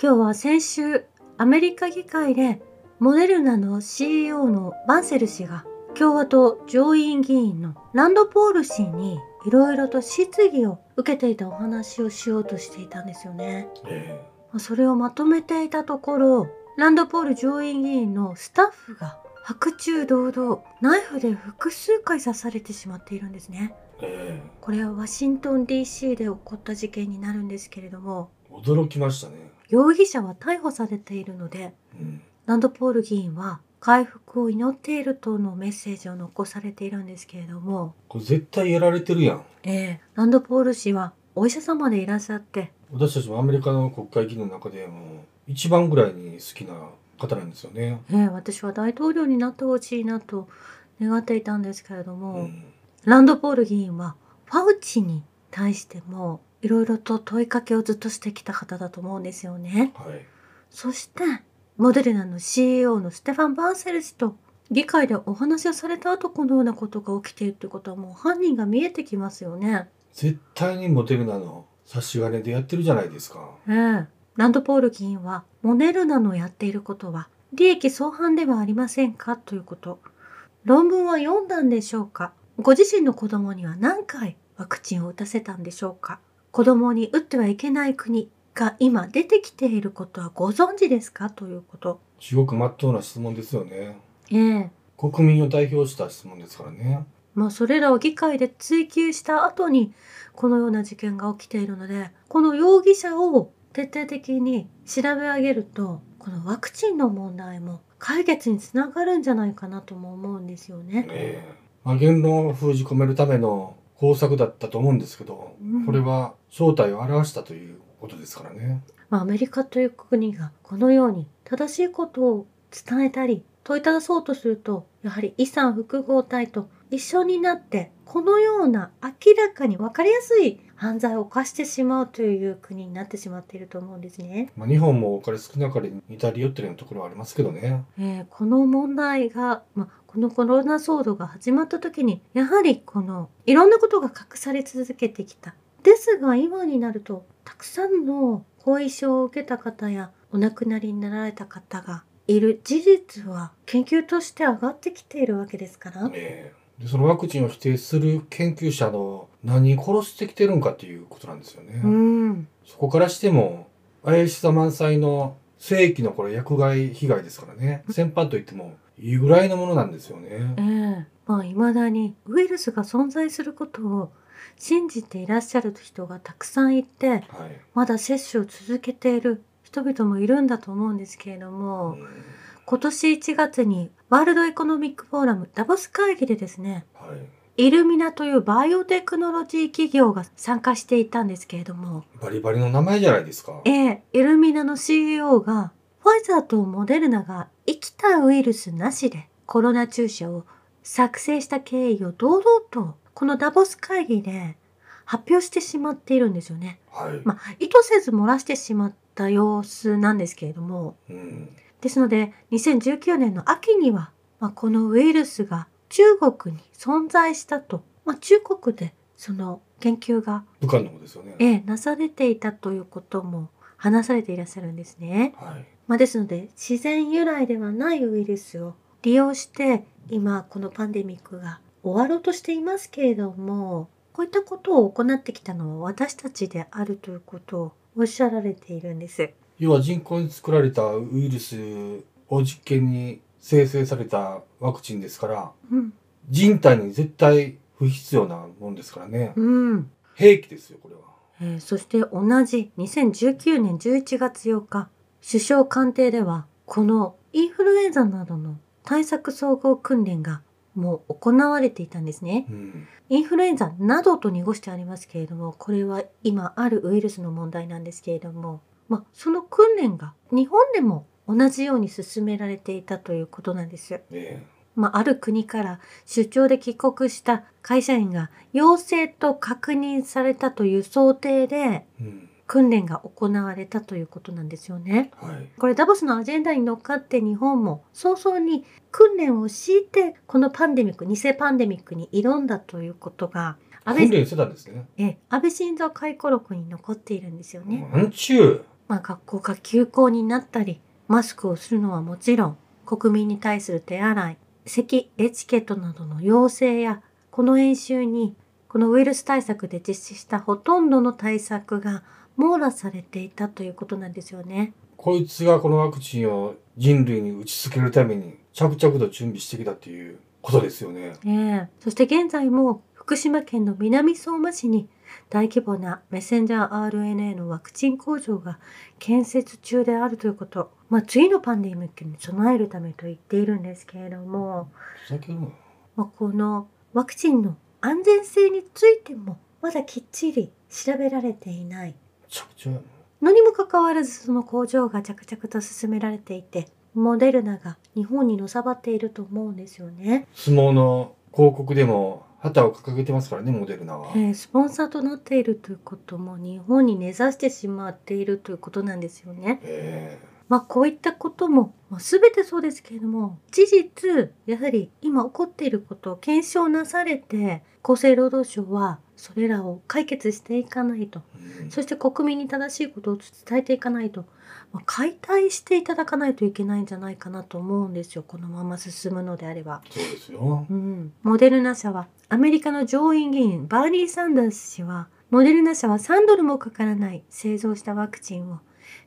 今日は先週アメリカ議会でモデルナの CEO のバンセル氏が共和党上院議員のランドポール氏にいろいろと質疑を受けていたお話をしようとしていたんですよね。えそれをまとめていたところランドポール上院議員のスタッフが白昼堂々ナイフで複数回刺されてしまっているんですね。ええこれはワシントン DC で起こった事件になるんですけれどもえ驚きましたね。容疑者は逮捕されているのでうん。ランドポール議員は回復を祈っているとのメッセージを残されているんですけれども、これ絶対やられてるやん。ええランドポール氏はお医者様でいらっしゃって、私たちもアメリカの国会議員の中でも一番ぐらいに好きな方なんですよね。ええ私は大統領になってほしいなと願っていたんですけれども、うん。ランドポール議員はファウチに対してもいろいろと問いかけをずっとしてきた方だと思うんですよね。はい。そしてモデルナの CEO のステファン・バンセル氏と議会でお話をされた後このようなことが起きているということはもう犯人が見えてきますよね。絶対にモデルナの差し金でやってるじゃないですか。ええランドポール議員はモデルナのやっていることは利益相反ではありませんか？ということ。論文は読んだんでしょうか？ご自身の子供には何回ワクチンを打たせたんでしょうか？子供に打ってはいけない国が今出てきていることはご存知ですか？ということ。すごく真っ当な質問ですよね。ええ国民を代表した質問ですからね。まあそれらを議会で追及した後にこのような事件が起きているのでこの容疑者を徹底的に調べ上げるとこのワクチンの問題も解決につながるんじゃないかなとも思うんですよね。ええまあ、言論を封じ込めるための工作だったと思うんですけど、うんこれは正体を表したということですからね。まあアメリカという国がこのように正しいことを伝えたり問いただそうとするとやはり遺産複合体と一緒になってこのような明らかに分かりやすい犯罪を犯してしまうという国になってしまっていると思うんですね。まあ、日本もお金少なかれに似たり寄ってるようなところはありますけどね。えーこの問題が、まあ、このコロナ騒動が始まった時にやはりこのいろんなことが隠され続けてきた。ですが今になるとたくさんの後遺症を受けた方やお亡くなりになられた方がいる事実は研究として上がってきているわけですから。ええでそのワクチンを否定する研究者の何殺してきてるんかっていうことなんですよね。うん。そこからしても怪しさ満載の世紀のこれ薬害被害ですからね。先般と言ってもいいぐらいのものなんですよねえ。えまあ未だにウイルスが存在することを信じていらっしゃる人がたくさんいてはい。まだ接種を続けている人々もいるんだと思うんですけれども、うん今年1月にワールドエコノミックフォーラムダボス会議でですね、はい。イルミナというバイオテクノロジー企業が参加していたんですけれども、バリバリの名前じゃないですか。ええイルミナの CEO がファイザーとモデルナが生きたウイルスなしでコロナ注射を作成した経緯を堂々とこのダボス会議で発表してしまっているんですよね。はい。まあ、意図せず漏らしてしまった様子なんですけれども、うん。ですので2019年の秋には、まあ、このウイルスが中国に存在したと、まあ、中国でその研究が、武漢の方ですよね。ええなされていたということも話されていらっしゃるんですね。はい。まあ、ですので自然由来ではないウイルスを利用して今このパンデミックが終わろうとしていますけれどもこういったことを行ってきたのは私たちであるということをおっしゃられているんです。要は人工に作られたウイルスを実験に生成されたワクチンですから、うん、人体に絶対不必要なもんですからね。うん兵器ですよ、これは。えーそして同じ2019年11月8日首相官邸ではこのインフルエンザなどの対策総合訓練がもう行われていたんですね。うん。インフルエンザなどと濁してありますけれどもこれは今あるウイルスの問題なんですけれども、まあ、その訓練が日本でも同じように進められていたということなんです。ねまあ、ある国から出張で帰国した会社員が陽性と確認されたという想定でうん。訓練が行われたということなんですよね。はい。これダボスのアジェンダに乗っかって日本も早々に訓練を敷いてこのパンデミック偽パンデミックに挑んだということが安倍訓練してたんですね。え安倍晋三回顧録に残っているんですよね。なんちゅう。まあ、学校が休校になったり、マスクをするのはもちろん、国民に対する手洗い、咳、エチケットなどの要請や、この演習に、このウイルス対策で実施したほとんどの対策が網羅されていたということなんですよね。こいつがこのワクチンを人類に打ち付けるために着々と準備してきたっていうことですよね。ええそして現在も福島県の南相馬市に大規模なメッセンジャー RNA のワクチン工場が建設中であるということ。まあ次のパンデミックに備えるためと言っているんですけれども、まあ、このワクチンの安全性についてもまだきっちり調べられていない。のにもかかわらずその工場が着々と進められていて、モデルナが日本にのさばっていると思うんですよね。相撲の広告でも旗を掲げてますからね、モデルナは。えースポンサーとなっているということも日本に根ざしてしまっているということなんですよね。えまあこういったことも、まあ、全てそうですけれども事実やはり今起こっていることを検証なされて厚生労働省はそれらを解決していかないとえうんそして国民に正しいことを伝えていかないと、まあ、解体していただかないといけないんじゃないかなと思うんですよこのまま進むのであれば。そうですよ。うん、モデルナ社はアメリカの上院議員バーニー・サンダース氏はモデルナ社は3ドルもかからない製造したワクチンを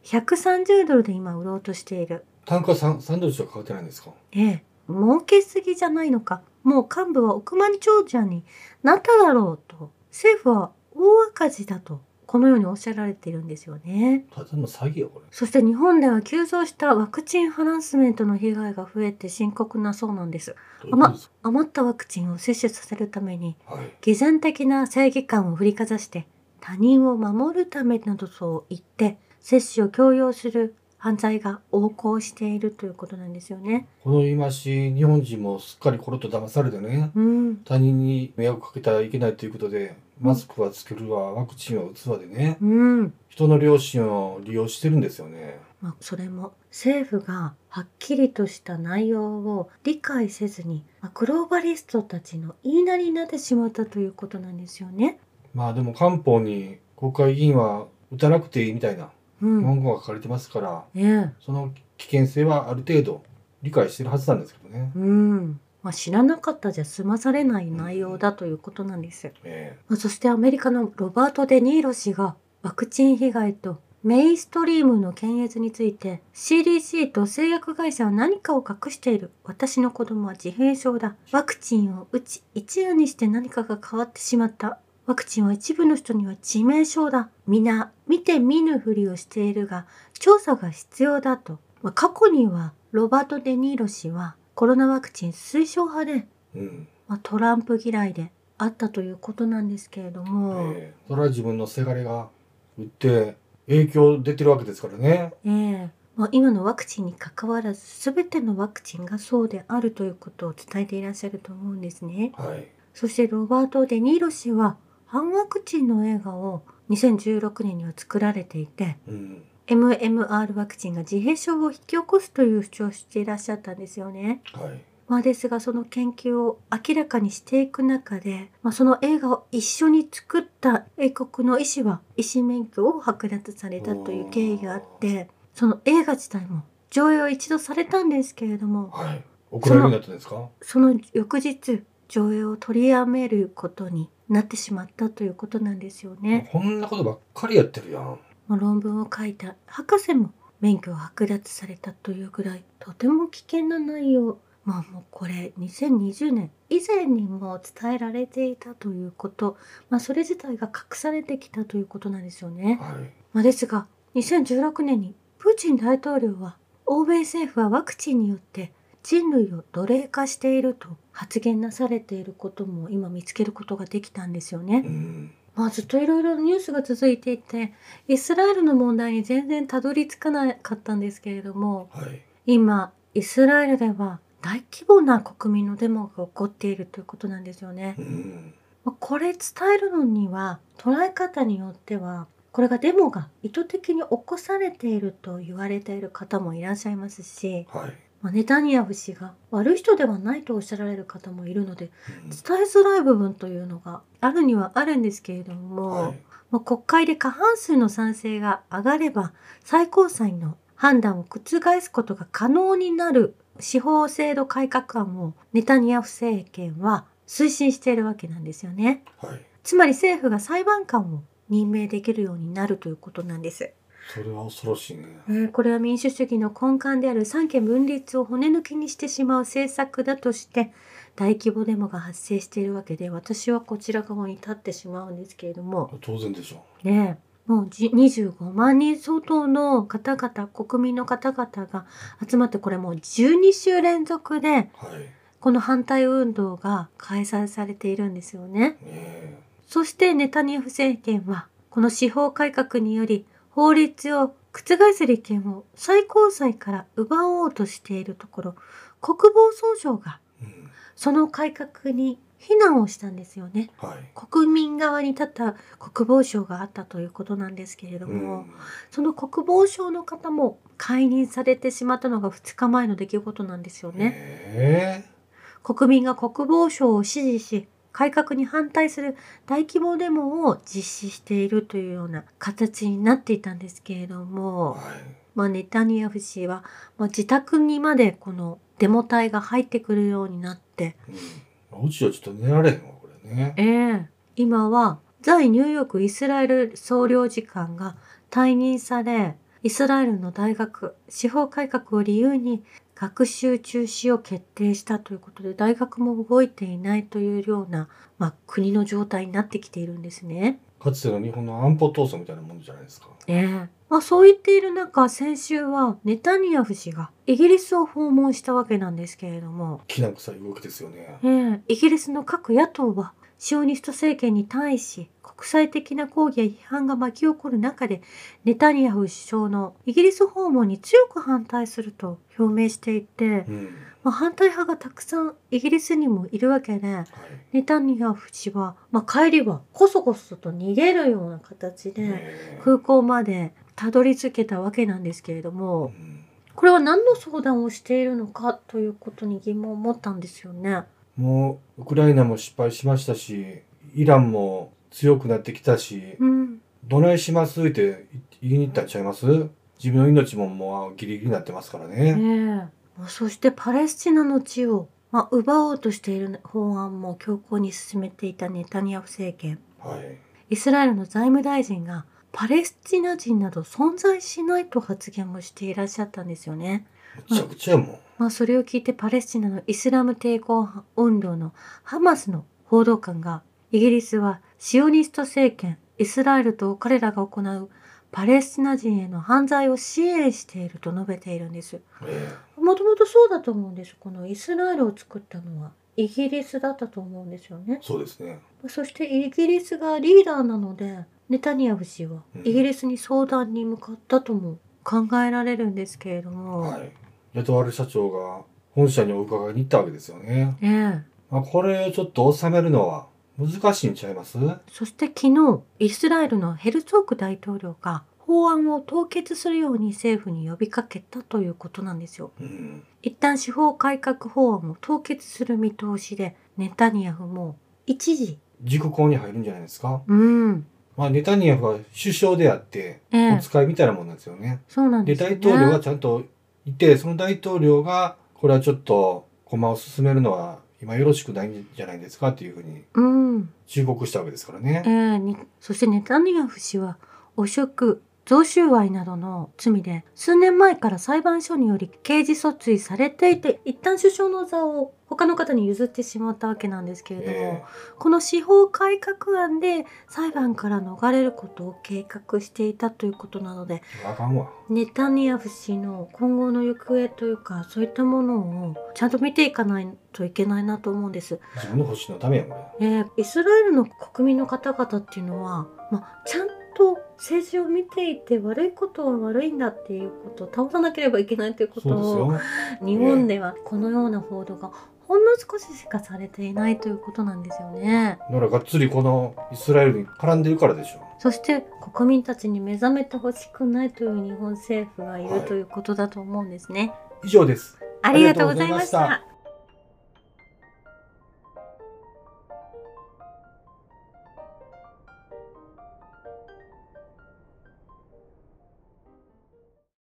130ドルで今売ろうとしている。単価 3, 3ドルしかかかってないんですか？ええ、儲けすぎじゃないのか。もう幹部は億万長者になっただろうと。政府は大赤字だと。このようにおっしゃられているんですよね。ただの詐欺よ、これ。そして日本では急増したワクチンハラスメントの被害が増えて深刻なそうなんです。どういうことですか？余ったワクチンを接種させるためにはい。偽善的な正義感を振りかざして他人を守るためなどと言って接種を強要する犯罪が横行しているということなんですよね。この言い回し、日本人もすっかりコロッと騙されてね、うん、他人に迷惑かけてはいけないということで、マスクはつけるわ、ワクチンは打つわでね、うん。人の良心を利用してるんですよね。まあ、それも政府がはっきりとした内容を理解せずに、まあグローバリストたちの言いなりになってしまったということなんですよね。まあでも官報に国会議員は打たなくていいみたいなうん。文言が書かれてますから、ええ。その危険性はある程度理解してるはずなんですけどね。うん。まあ、知らなかったじゃ済まされない内容だということなんです。えまあそしてアメリカのロバート・デ・ニーロ氏がワクチン被害とメインストリームの検閲について CDC と製薬会社は何かを隠している。私の子供は自閉症だ。ワクチンを打ち一夜にして何かが変わってしまった。ワクチンは一部の人には致命傷だ。皆見て見ぬふりをしているが調査が必要だと、まあ過去にはロバート・デ・ニーロ氏はコロナワクチン推奨派でえうん。まあ、トランプ嫌いであったということなんですけれども、ええ。それは自分のせがれが打って影響出てるわけですからね。ええまあ、今のワクチンに関わらず全てのワクチンがそうであるということを伝えていらっしゃると思うんですね。はい。そしてロバート・デ・ニーロ氏は反ワクチンの映画を2016年には作られていてうん。MMR ワクチンが自閉症を引き起こすという主張をしていらっしゃったんですよね。はい。まあ、ですがその研究を明らかにしていく中で、まあ、その映画を一緒に作った英国の医師は医師免許を剥奪されたという経緯があってその映画自体も上映を一度されたんですけれどもはい。送られるようになったんですか？その翌日上映を取りやめることになってしまったということなんですよね。こんなことばっかりやってるやん。まあ論文を書いた博士も免許を剥奪されたというぐらいとても危険な内容まあもうこれ2020年以前にも伝えられていたということ、まあ、それ自体が隠されてきたということなんですよね。はい。まあ、ですが2016年にプーチン大統領は欧米政府はワクチンによって人類を奴隷化していると発言なされていることも今見つけることができたんですよねう。ん。まあずっといろいろニュースが続いていてイスラエルの問題に全然たどり着かなかったんですけれどもはい。今イスラエルでは大規模な国民のデモが起こっているということなんですよね。これ伝えるのには捉え方によってはこれがデモが意図的に起こされていると言われている方もいらっしゃいますし、はい。まあネタニヤフ氏が悪い人ではないとおっしゃられる方もいるのでうん伝えづらい部分というのがあるにはあるんですけれども、はい。もう国会で過半数の賛成が上がれば最高裁の判断を覆すことが可能になる司法制度改革案をネタニヤフ政権は推進しているわけなんですよね。はい。つまり政府が裁判官を任命できるようになるということなんです。それは恐ろしいね。えーこれは民主主義の根幹である三権分立を骨抜きにしてしまう政策だとして大規模デモが発生しているわけで私はこちら側に立ってしまうんですけれども当然でしょねえもうじ25万人相当の方々国民の方々が集まってこれもう12週連続で。この反対運動が開催されているんですよね。ねえ。そしてネタニヤフ政権はこの司法改革により法律を覆す利権を最高裁から奪おうとしているところ国防総省がうん。その改革に非難をしたんですよね。はい。国民側に立った国防省があったということなんですけれどうも、ん。その国防省の方も解任されてしまったのが2日前の出来事なんですよね。え国民が国防省を支持し改革に反対する大規模デモを実施しているというような形になっていたんですけれどえも、はい。まあ、ネタニヤフ氏は、まあ、自宅にまでこのデモ隊が入ってくるようになって、うん。うちはちょっと寝られへんわ、これね。ええ今は在ニューヨークイスラエル総領事館が退任されイスラエルの大学司法改革を理由に学習中止を決定したということで大学も動いていないというような、まあ、国の状態になってきているんですね。かつての日本の安保闘争みたいなもんじゃないですか。ええまあ、そう言っている中先週はネタニヤフ氏がイギリスを訪問したわけなんですけれども、きな臭い動きですよね。ええイギリスの各野党はシオニスト政権に対し国際的な抗議や批判が巻き起こる中でネタニヤフ首相のイギリス訪問に強く反対すると表明していて、うん。まあ、反対派がたくさんイギリスにもいるわけではい。ネタニヤフ氏は、まあ、帰りはこそこそと逃げるような形で空港までたどり着けたわけなんですけれどうもんこれは何の相談をしているのかということに疑問を持ったんですよね。もうウクライナも失敗しましたしイランも強くなってきたしうんどないします？って言いに行ったんちゃいます？自分の命ももうギリギリになってますからね。ねそしてパレスチナの地を、まあ、奪おうとしている法案も強硬に進めていたネタニヤフ政権はい。イスラエルの財務大臣がパレスチナ人など存在しないと発言もしていらっしゃったんですよね。むちゃくちゃやもん。まあ、それを聞いてパレスチナのイスラム抵抗運動のハマスの報道官がイギリスはシオニスト政権イスラエルと彼らが行うパレスチナ人への犯罪を支援していると述べているんです。えもともとそうだと思うんです。このイスラエルを作ったのはイギリスだったと思うんですよねえ。そうですね。そしてイギリスがリーダーなのでネタニヤフ氏はうんイギリスに相談に向かったとも考えられるんですけれども、はい。雇われ社長が本社にお伺いに行ったわけですよね。ええまあ、これをちょっと収めるのは難しいんちゃいます？そして昨日イスラエルのヘルツォーク大統領が法案を凍結するように政府に呼びかけたということなんですよ。うん。一旦司法改革法案を凍結する見通しでネタニヤフも一時熟考に入るんじゃないですか？うんまあ、ネタニヤフは首相であって、ええお使いみたいなもんなんですよね。そうなんで、ですよね。大統領がちゃんといて、その大統領が、これはちょっと駒を進めるのは今よろしくないんじゃないですかっていうふうにうん忠告したわけですからえね。えにそしてネタニヤフ氏は汚職贈収賄などの罪で数年前から裁判所により刑事訴追されていて一旦首相の座を他の方に譲ってしまったわけなんですけれども、えこの司法改革案で裁判から逃れることを計画していたということなので。ネタニヤフ氏の今後の行方というかそういったものをちゃんと見ていかないといけないなと思うんです。自分の保身のためやこれ。えーイスラエルの国民の方々っていうのは、まあ、ちゃんと政治を見ていて悪いことは悪いんだっていうことを倒さなければいけないということをよ。日本ではこのような報道がほんの少ししかされていないということなんですよね。だからがっつりこのイスラエルに絡んでるからでしょ。そして国民たちに目覚めてほしくないという日本政府がいるはいということだと思うんですね。以上です。ありがとうございました。